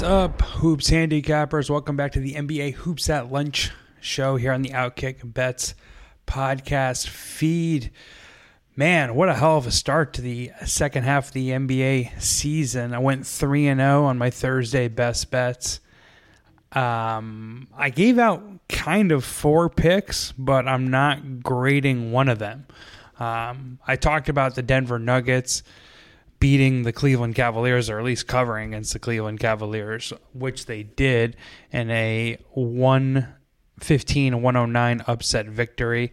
What's up, Hoops handicappers? Welcome back to the NBA Hoops at Lunch show here on the Outkick Bets podcast feed. Man, what a hell of a start to the second half of the NBA season. I went 3 and 0 on my Thursday best bets. Um, I gave out kind of four picks, but I'm not grading one of them. Um, I talked about the Denver Nuggets beating the Cleveland Cavaliers, or at least covering against the Cleveland Cavaliers, which they did in a 115 109 upset victory.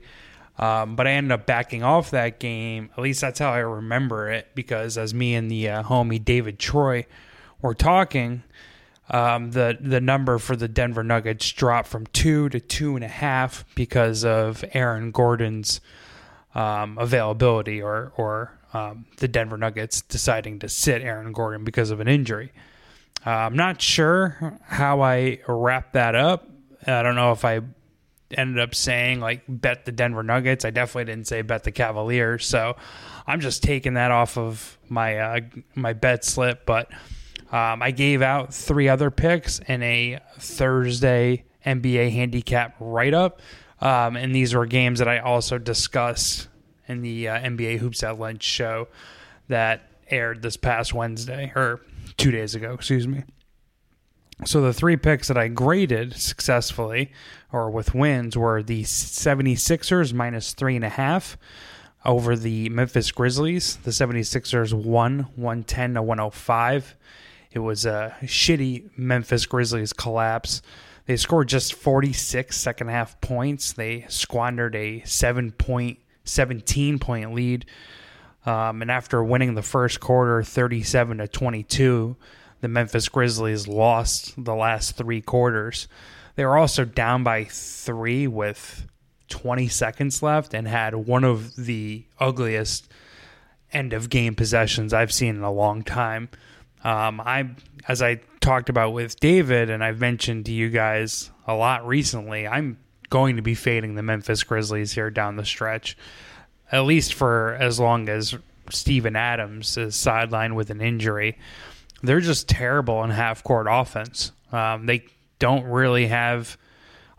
Um, but I ended up backing off that game. At least that's how I remember it, because as me and the uh, homie David Troy were talking, um, the the number for the Denver Nuggets dropped from two to two and a half because of Aaron Gordon's um, availability, or or um, the Denver Nuggets deciding to sit Aaron Gordon because of an injury. Uh, I'm not sure how I wrap that up. I don't know if I ended up saying like bet the Denver Nuggets. I definitely didn't say bet the Cavaliers. So I'm just taking that off of my uh, my bet slip. But um, I gave out three other picks in a Thursday NBA handicap write up, um, and these were games that I also discussed in the uh, NBA Hoops at Lunch show that aired this past Wednesday or two days ago. Excuse me. So the three picks that I graded successfully or with wins were the 76ers minus three and a half over the Memphis Grizzlies. The 76ers won 110 to 105. It was a shitty Memphis Grizzlies collapse. They scored just 46 second half points. They squandered a seven point, 17 point lead. Um, and after winning the first quarter 37 to 22, the Memphis Grizzlies lost the last three quarters. They were also down by three with 20 seconds left and had one of the ugliest end of game possessions I've seen in a long time. Um, I, as I talked about with David, and I've mentioned to you guys a lot recently, I'm going to be fading the Memphis Grizzlies here down the stretch, at least for as long as Steven Adams is sidelined with an injury they're just terrible in half court offense. Um, they don't really have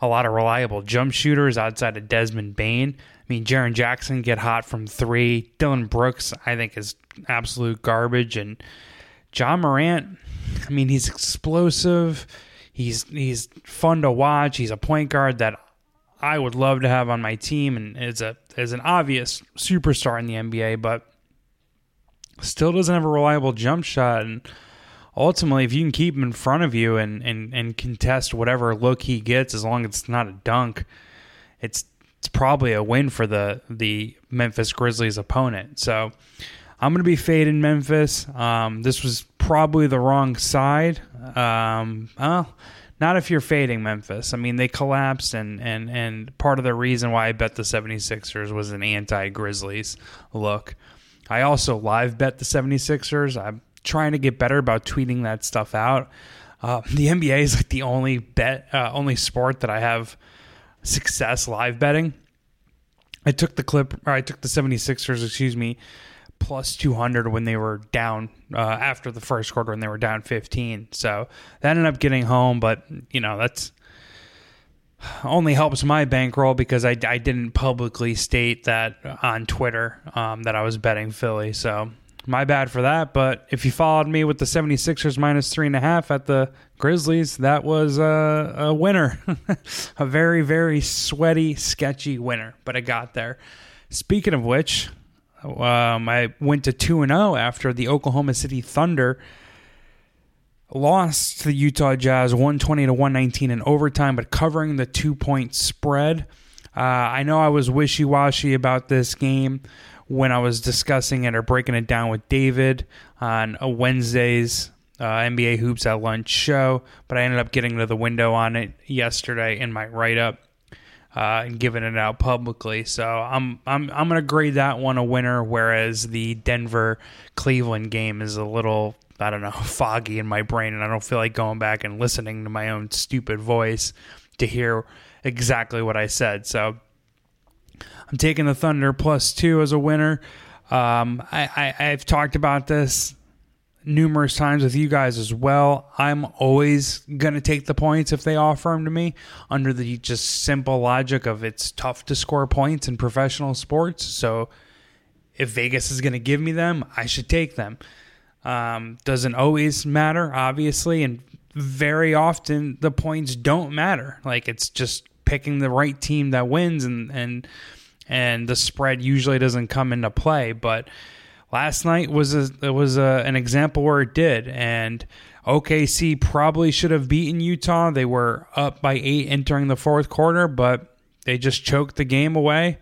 a lot of reliable jump shooters outside of Desmond Bane. I mean, Jaren Jackson get hot from three. Dillon Brooks, I think, is absolute garbage. And Ja Morant, I mean, he's explosive. He's he's fun to watch. He's a point guard that I would love to have on my team, and is a is an obvious superstar in the NBA, but still doesn't have a reliable jump shot. And ultimately, if you can keep him in front of you and, and, and contest whatever look he gets, as long as it's not a dunk, it's it's probably a win for the the Memphis Grizzlies opponent. So I'm going to be fading Memphis. Um, this was probably the wrong side. Um, well, not if you're fading Memphis. I mean, they collapsed, and, and, and part of the reason why I bet the 76ers was an anti Grizzlies look. I also live bet the 76ers. I'm trying to get better about tweeting that stuff out. Uh, the NBA is like the only bet, uh, only sport that I have success live betting. I took the clip, or I took the 76ers, excuse me, plus 200 when they were down uh, after the first quarter when they were down 15. So that ended up getting home, but you know, that's only helps my bankroll because I, I didn't publicly state that on Twitter um, that I was betting Philly. So my bad for that. But if you followed me with the 76ers minus three and a half at the Grizzlies, that was a, a winner. a very, very sweaty, sketchy winner, but I got there. Speaking of which, um, I went to 2 and 0 after the Oklahoma City Thunder lost to the Utah Jazz 120 to 119 in overtime, but covering the two point spread. Uh, I know I was wishy washy about this game when I was discussing it or breaking it down with David on a Wednesday's uh, NBA Hoops at Lunch show, but I ended up getting to the window on it yesterday in my write up. Uh, and giving it out publicly, so I'm I'm I'm gonna grade that one a winner. Whereas the Denver Cleveland game is a little I don't know foggy in my brain, and I don't feel like going back and listening to my own stupid voice to hear exactly what I said. So I'm taking the Thunder plus two as a winner. Um, I, I, I've talked about this numerous times with you guys as well. I'm always going to take the points if they offer them to me under the just simple logic of it's tough to score points in professional sports. So if Vegas is going to give me them, I should take them. Um, doesn't always matter, obviously, and very often the points don't matter. Like it's just picking the right team that wins, and and and the spread usually doesn't come into play. But last night was a was a, an example where it did, and OKC probably should have beaten Utah. They were up by eight entering the fourth quarter, but they just choked the game away.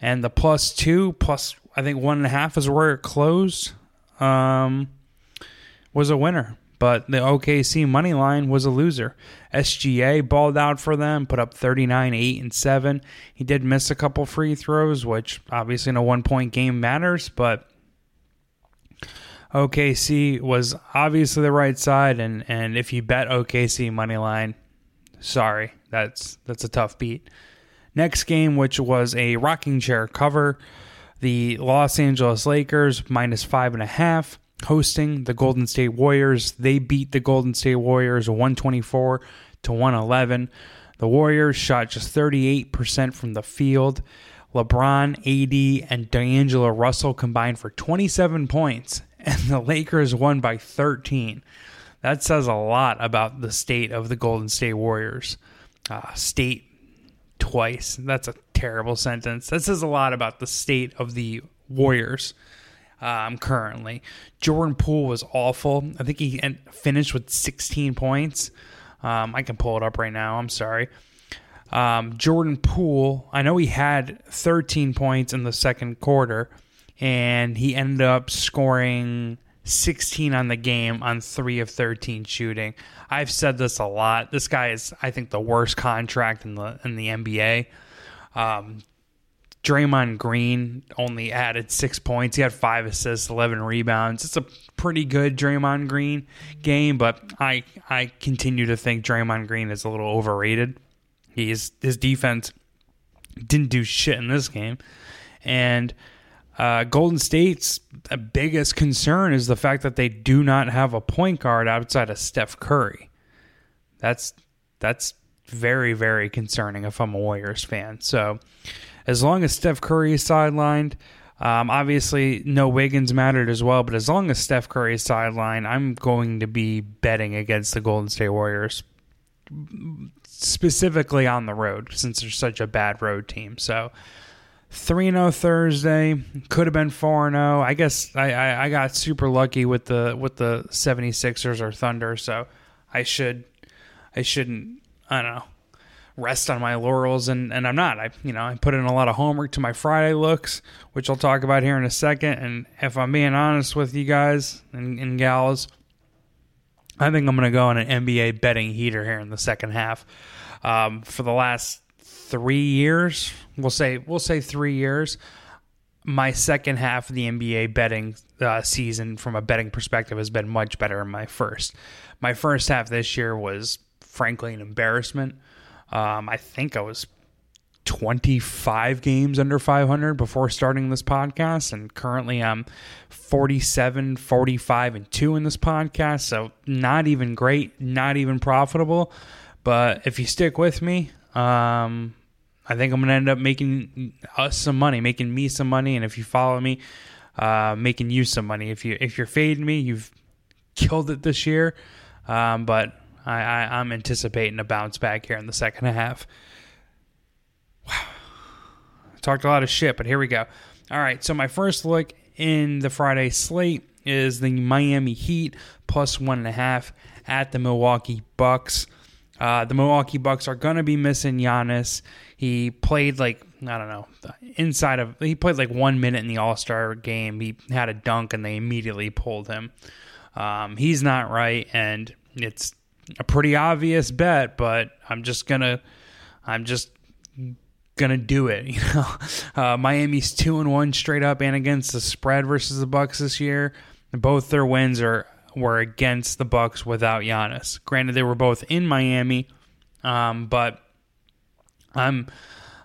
And the plus two, plus I think one and a half is where it closed, um, was a winner. But the OKC money line was a loser. SGA balled out for them, put up 39, 8, and 7. He did miss a couple free throws, which obviously in a one point game matters, but OKC was obviously the right side, and, and if you bet OKC money line, sorry, that's that's a tough beat. Next game, which was a rocking chair cover, the Los Angeles Lakers minus five and a half hosting the Golden State Warriors. They beat the Golden State Warriors 124 to 111. The Warriors shot just 38% from the field. LeBron, AD, and D'Angelo Russell combined for 27 points and the Lakers won by 13. That says a lot about the state of the Golden State Warriors. Uh, state twice. That's a terrible sentence. That says a lot about the state of the Warriors um, currently. Jordan Poole was awful. I think he finished with 16 points. Um, I can pull it up right now. I'm sorry. Um, Jordan Poole, I know he had 13 points in the second quarter and he ended up scoring 16 on the game on 3 of 13 shooting. I've said this a lot. This guy is I think the worst contract in the in the NBA. Um, Draymond Green only added 6 points. He had 5 assists, 11 rebounds. It's a pretty good Draymond Green game, but I I continue to think Draymond Green is a little overrated. He's his defense didn't do shit in this game. And uh, Golden State's biggest concern is the fact that they do not have a point guard outside of Steph Curry. That's that's very very concerning if I'm a Warriors fan. So as long as Steph Curry is sidelined, um, obviously no Wiggins mattered as well. But as long as Steph Curry is sidelined, I'm going to be betting against the Golden State Warriors, specifically on the road since they're such a bad road team. So 3 0 Thursday. Could have been 4 0. I guess I, I, I, got super lucky with the with the 76ers or Thunder, so I should I shouldn't I don't know rest on my laurels and, and I'm not. I you know, I put in a lot of homework to my Friday looks, which I'll talk about here in a second. And if I'm being honest with you guys and, and gals, I think I'm gonna go on an NBA betting heater here in the second half. Um, for the last three years, we'll say we'll say three years. My second half of the NBA betting uh, season, from a betting perspective, has been much better than my first. My first half this year was frankly an embarrassment. Um, I think I was 25 games under 500 before starting this podcast and currently I'm 47 45 and 2 in this podcast so not even great not even profitable but if you stick with me um, I think I'm to end up making us some money, making me some money, and if you follow me, uh, making you some money. If you if you're fading me, you've killed it this year. Um, but I, I, I'm anticipating a bounce back here in the second half. Wow, talked a lot of shit, but here we go. All right, so my first look in the Friday slate is the Miami Heat plus one and a half at the Milwaukee Bucks. Uh, the Milwaukee Bucks are going to be missing Giannis. He played like I don't know inside of he played like one minute in the All Star game. He had a dunk and they immediately pulled him. Um, he's not right, and it's a pretty obvious bet. But I'm just gonna I'm just gonna do it. You know, uh, Miami's two and one straight up and against the spread versus the Bucks this year. Both their wins are were against the Bucks without Giannis. Granted, they were both in Miami, um, but I'm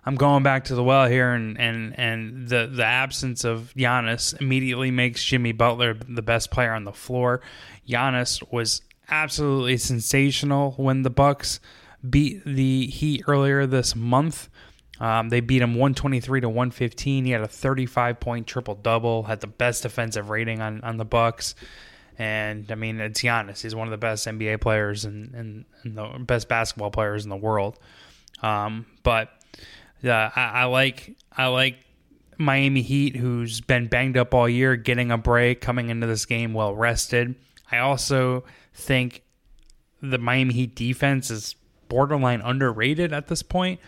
I'm going back to the well here, and and and the the absence of Giannis immediately makes Jimmy Butler the best player on the floor. Giannis was absolutely sensational when the Bucks beat the Heat earlier this month. Um, they beat him 123 to 115. He had a 35 point triple double. Had the best defensive rating on on the Bucks. And I mean, it's Giannis. He's one of the best NBA players and, and, and the best basketball players in the world. Um, but yeah, I, I like I like Miami Heat, who's been banged up all year, getting a break, coming into this game well rested. I also think the Miami Heat defense is borderline underrated at this point.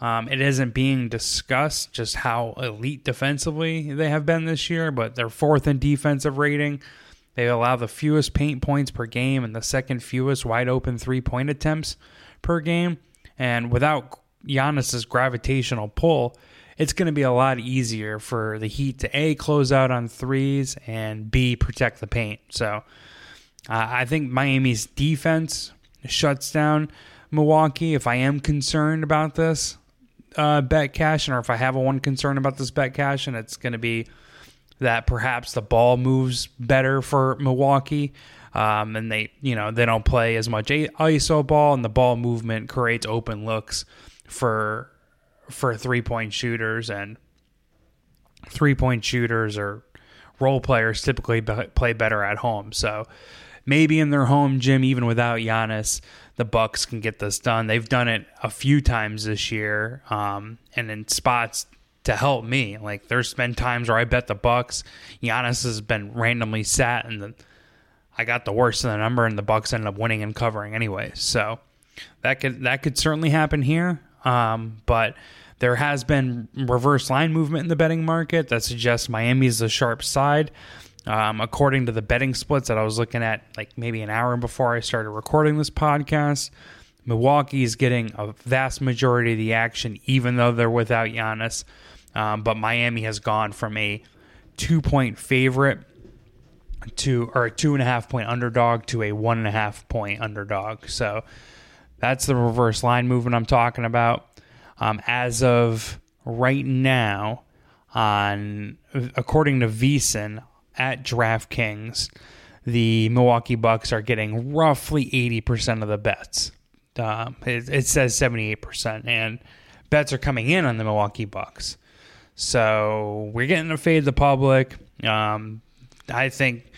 Um, it isn't being discussed just how elite defensively they have been this year, but they're fourth in defensive rating. They allow the fewest paint points per game and the second fewest wide open three point attempts per game. And without Giannis's gravitational pull, it's going to be a lot easier for the Heat to A, close out on threes, and B, protect the paint. So uh, I think Miami's defense shuts down Milwaukee. If I am concerned about this uh, bet cash, or if I have a one concern about this bet cash, and it's going to be that perhaps the ball moves better for Milwaukee. Um, and they, you know, they don't play as much ISO ball, and the ball movement creates open looks for for three point shooters and three point shooters or role players typically play better at home. So maybe in their home gym, even without Giannis, the Bucks can get this done. They've done it a few times this year, um, and in spots to help me. Like there's been times where I bet the Bucks. Giannis has been randomly sat, and the, I got the worst of the number, and the Bucks ended up winning and covering anyway. So that could that could certainly happen here. Um, but there has been reverse line movement in the betting market that suggests Miami is the sharp side. Um, according to the betting splits that I was looking at, like maybe an hour before I started recording this podcast, Milwaukee is getting a vast majority of the action, even though they're without Giannis. Um, but Miami has gone from a two point favorite to or a two and a half point underdog to a one and a half point underdog. So that's the reverse line movement I'm talking about. Um, as of right now, on according to VSiN at DraftKings, the Milwaukee Bucks are getting roughly 80% of the bets. Um, it, it, says 78%, and bets are coming in on the Milwaukee Bucks. So we're getting to fade the public. Um, I think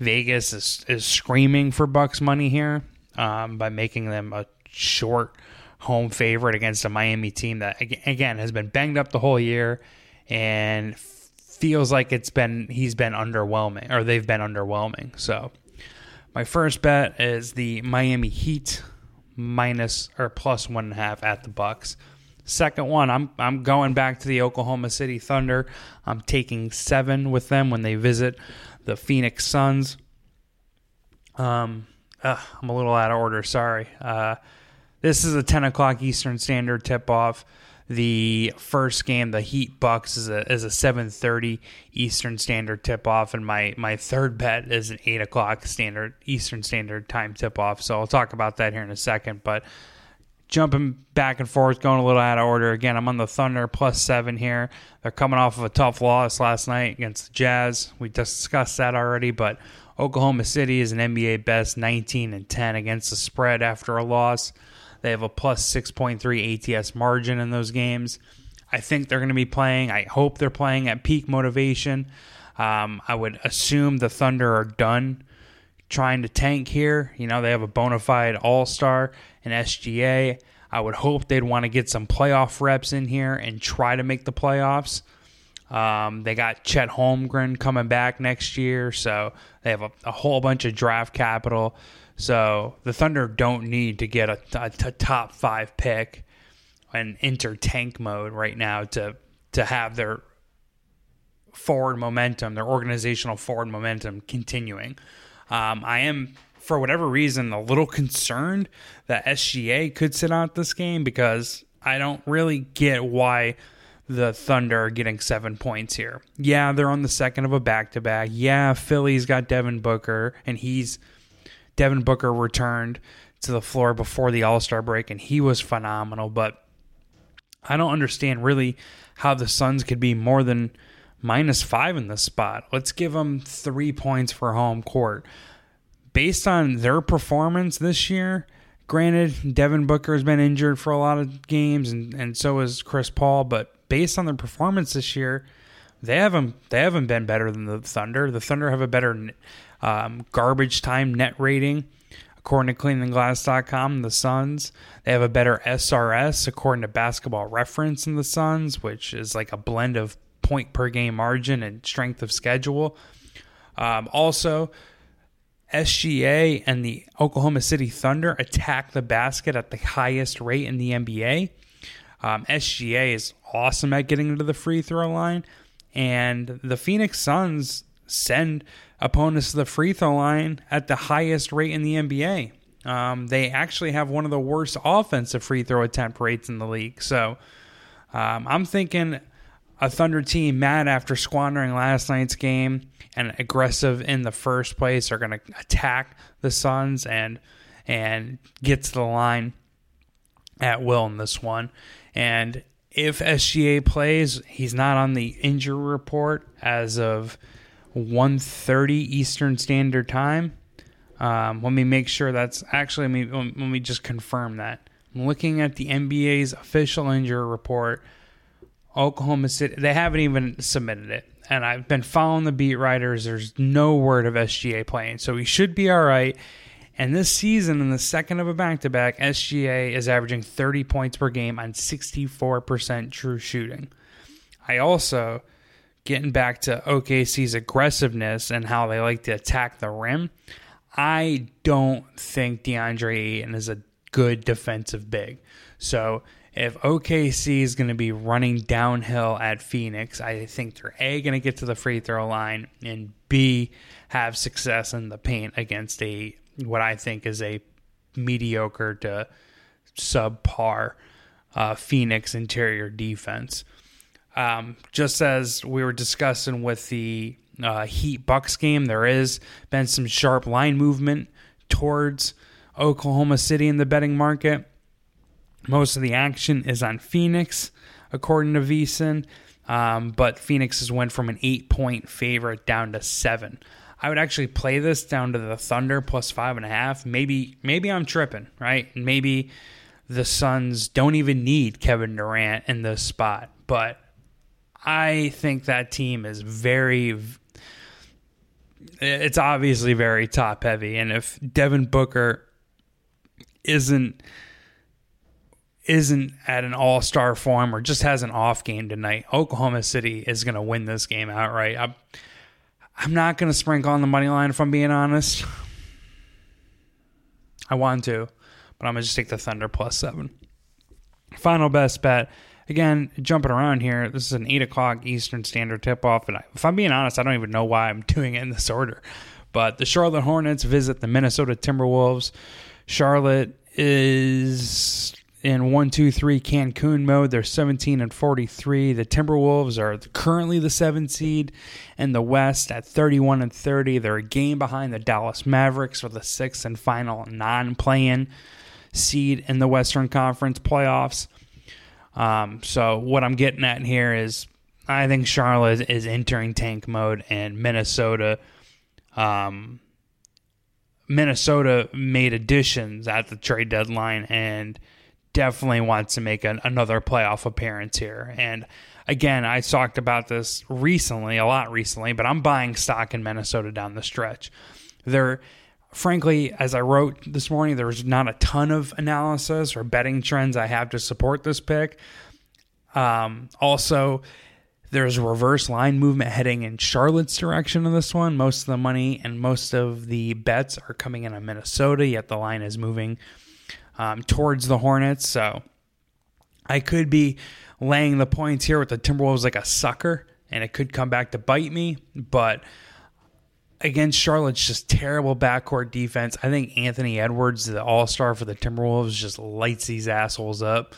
Vegas is, is screaming for Bucks money here um, by making them a short home favorite against a Miami team that again has been banged up the whole year and feels like it's been he's been underwhelming or they've been underwhelming. So my first bet is the Miami Heat minus or plus one and a half at the Bucks. Second one, I'm I'm going back to the Oklahoma City Thunder. I'm taking seven with them when they visit the Phoenix Suns. Um, ugh, I'm a little out of order. Sorry. Uh, this is a 10 o'clock Eastern Standard tip off. The first game, the Heat Bucks, is a is a 7:30 Eastern Standard tip off, and my my third bet is an 8 o'clock Standard Eastern Standard time tip off. So I'll talk about that here in a second. But jumping back and forth, going a little out of order. Again, I'm on the Thunder plus seven here. They're coming off of a tough loss last night against the Jazz. We discussed that already, but Oklahoma City is an NBA best 19 and 10 against the spread after a loss. They have a plus 6.3 ATS margin in those games. I think they're going to be playing. I hope they're playing at peak motivation. Um, I would assume the Thunder are done trying to tank here. You know, they have a bona fide all star in SGA. I would hope they'd want to get some playoff reps in here and try to make the playoffs. Um, they got Chet Holmgren coming back next year, so they have a, a whole bunch of draft capital. So the Thunder don't need to get a, a, a top five pick and enter tank mode right now to to have their forward momentum, their organizational forward momentum continuing. Um, I am, for whatever reason, a little concerned that SGA could sit out this game because I don't really get why the Thunder are getting seven points here. Yeah, they're on the second of a back to back. Yeah, Philly's got Devin Booker, and he's Devin Booker returned to the floor before the All Star break, and he was phenomenal. But I don't understand really how the Suns could be more than minus five in this spot. Let's give them three points for home court. Based on their performance this year, granted, Devin Booker has been injured for a lot of games, and, and so is Chris Paul, but based on their performance this year, they haven't they haven't been better than the Thunder. The Thunder have a better um, garbage time net rating according to cleaningtheglass.com, the Suns. They have a better SRS according to basketball reference in the Suns, which is like a blend of point per game margin and strength of schedule. Um, also, SGA and the Oklahoma City Thunder attack the basket at the highest rate in the NBA. Um, SGA is awesome at getting to the free throw line, and the Phoenix Suns send opponents to the free throw line at the highest rate in the NBA. Um, they actually have one of the worst offensive free throw attempt rates in the league. So um, I'm thinking a Thunder team mad after squandering last night's game and aggressive in the first place are going to attack the Suns and and get to the line at will in this one. And if SGA plays, he's not on the injury report as of 1.30 Eastern Standard Time. Um, let me make sure that's actually, let me, let me just confirm that. I'm looking at the NBA's official injury report. Oklahoma City, they haven't even submitted it. And I've been following the beat writers. There's no word of SGA playing. So he should be all right. And this season, in the second of a back to back, SGA is averaging 30 points per game on 64% true shooting. I also getting back to OKC's aggressiveness and how they like to attack the rim, I don't think DeAndre Ayton is a good defensive big. So if OKC is going to be running downhill at Phoenix, I think they're A, going to get to the free throw line, and B, have success in the paint against a what I think is a mediocre to subpar uh, Phoenix interior defense. Um, just as we were discussing with the uh, Heat Bucks game, there has been some sharp line movement towards Oklahoma City in the betting market. Most of the action is on Phoenix, according to VSiN, um, but Phoenix has went from an eight point favorite down to seven. I would actually play this down to the Thunder plus five and a half. Maybe maybe I'm tripping, right? Maybe the Suns don't even need Kevin Durant in this spot, but I think that team is very. It's obviously very top heavy, and if Devin Booker isn't isn't at an all star form or just has an off game tonight, Oklahoma City is going to win this game outright. I'm, I'm not going to sprinkle on the money line if I'm being honest. I want to, but I'm going to just take the Thunder plus seven. Final best bet again, jumping around here, this is an 8 o'clock Eastern Standard tip off. And if I'm being honest, I don't even know why I'm doing it in this order. But the Charlotte Hornets visit the Minnesota Timberwolves. Charlotte is in 1 2 3 Cancun mode. They're 17 and 43. The Timberwolves are currently the 7 seed in the West at 31 and 30. They're a game behind the Dallas Mavericks for the sixth and final non playing seed in the Western Conference playoffs. Um, so what I'm getting at here is I think Charlotte is entering tank mode, and Minnesota, um, Minnesota made additions at the trade deadline and definitely wants to make an, another playoff appearance here. And again, I talked about this recently, a lot recently, but I'm buying stock in Minnesota down the stretch. They're frankly, as I wrote this morning, there's not a ton of analysis or betting trends I have to support this pick. Um, also, there's reverse line movement heading in Charlotte's direction of this one. Most of the money and most of the bets are coming in on Minnesota, yet the line is moving um, towards the Hornets. So I could be laying the points here with the Timberwolves like a sucker, and it could come back to bite me, but against Charlotte's just terrible backcourt defense. I think Anthony Edwards, the all star for the Timberwolves, just lights these assholes up.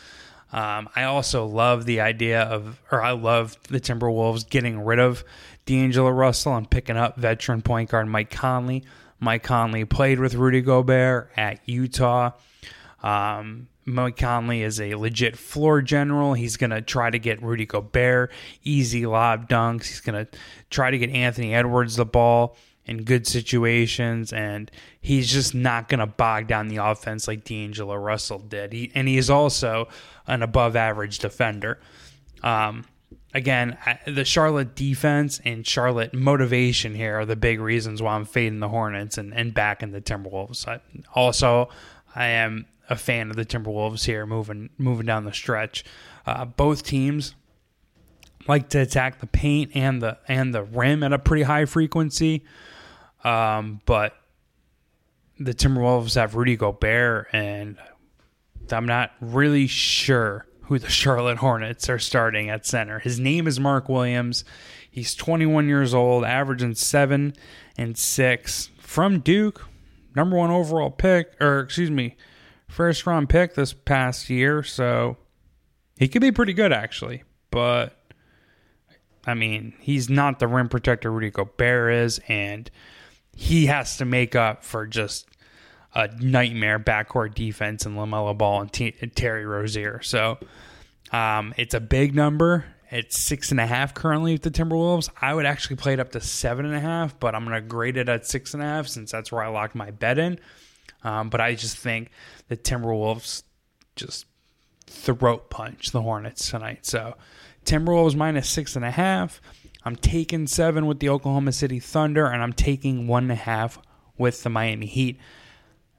Um, I also love the idea of, or I love the Timberwolves getting rid of D'Angelo Russell and picking up veteran point guard Mike Conley. Mike Conley played with Rudy Gobert at Utah. Um, Mike Conley is a legit floor general. He's going to try to get Rudy Gobert easy lob dunks. He's going to try to get Anthony Edwards the ball in good situations, and he's just not going to bog down the offense like D'Angelo Russell did. He, and he is also an above average defender. Um, again, the Charlotte defense and Charlotte motivation here are the big reasons why I'm fading the Hornets and, and backing the Timberwolves. I, also, I am a fan of the Timberwolves here moving moving down the stretch. Uh, both teams like to attack the paint and the and the rim at a pretty high frequency. Um, but the Timberwolves have Rudy Gobert, and I'm not really sure who the Charlotte Hornets are starting at center. His name is Mark Williams. He's 21 years old, averaging seven and six from Duke, number one overall pick, or excuse me, first round pick this past year. So he could be pretty good actually, but I mean, he's not the rim protector Rudy Gobert is, and he has to make up for just a nightmare backcourt defense in LaMelo Ball and, T- and Terry Rozier. So um, it's a big number. It's six and a half currently with the Timberwolves. I would actually play it up to seven and a half, but I'm going to grade it at six and a half since that's where I locked my bet in. Um, but I just think the Timberwolves just throat punch the Hornets tonight. So Timberwolves minus six and a half. I'm taking seven with the Oklahoma City Thunder, and I'm taking one and a half with the Miami Heat.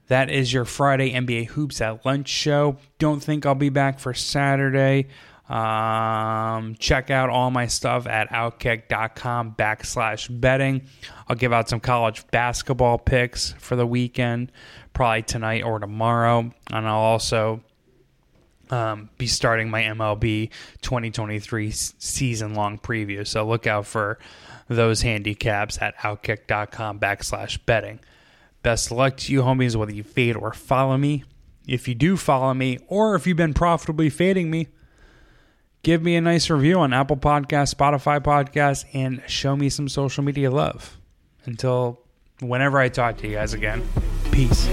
That is your Friday NBA Hoops at Lunch show. Don't think I'll be back for Saturday. Um, check out all my stuff at outkick.com backslash betting. I'll give out some college basketball picks for the weekend, probably tonight or tomorrow. And I'll also um, be starting my MLB 2023 season long preview. So look out for those handicaps at outkick.com backslash betting. Best of luck to you, homies, whether you fade or follow me. If you do follow me, or if you've been profitably fading me, give me a nice review on Apple Podcasts, Spotify Podcasts, and show me some social media love. Until whenever I talk to you guys again, peace.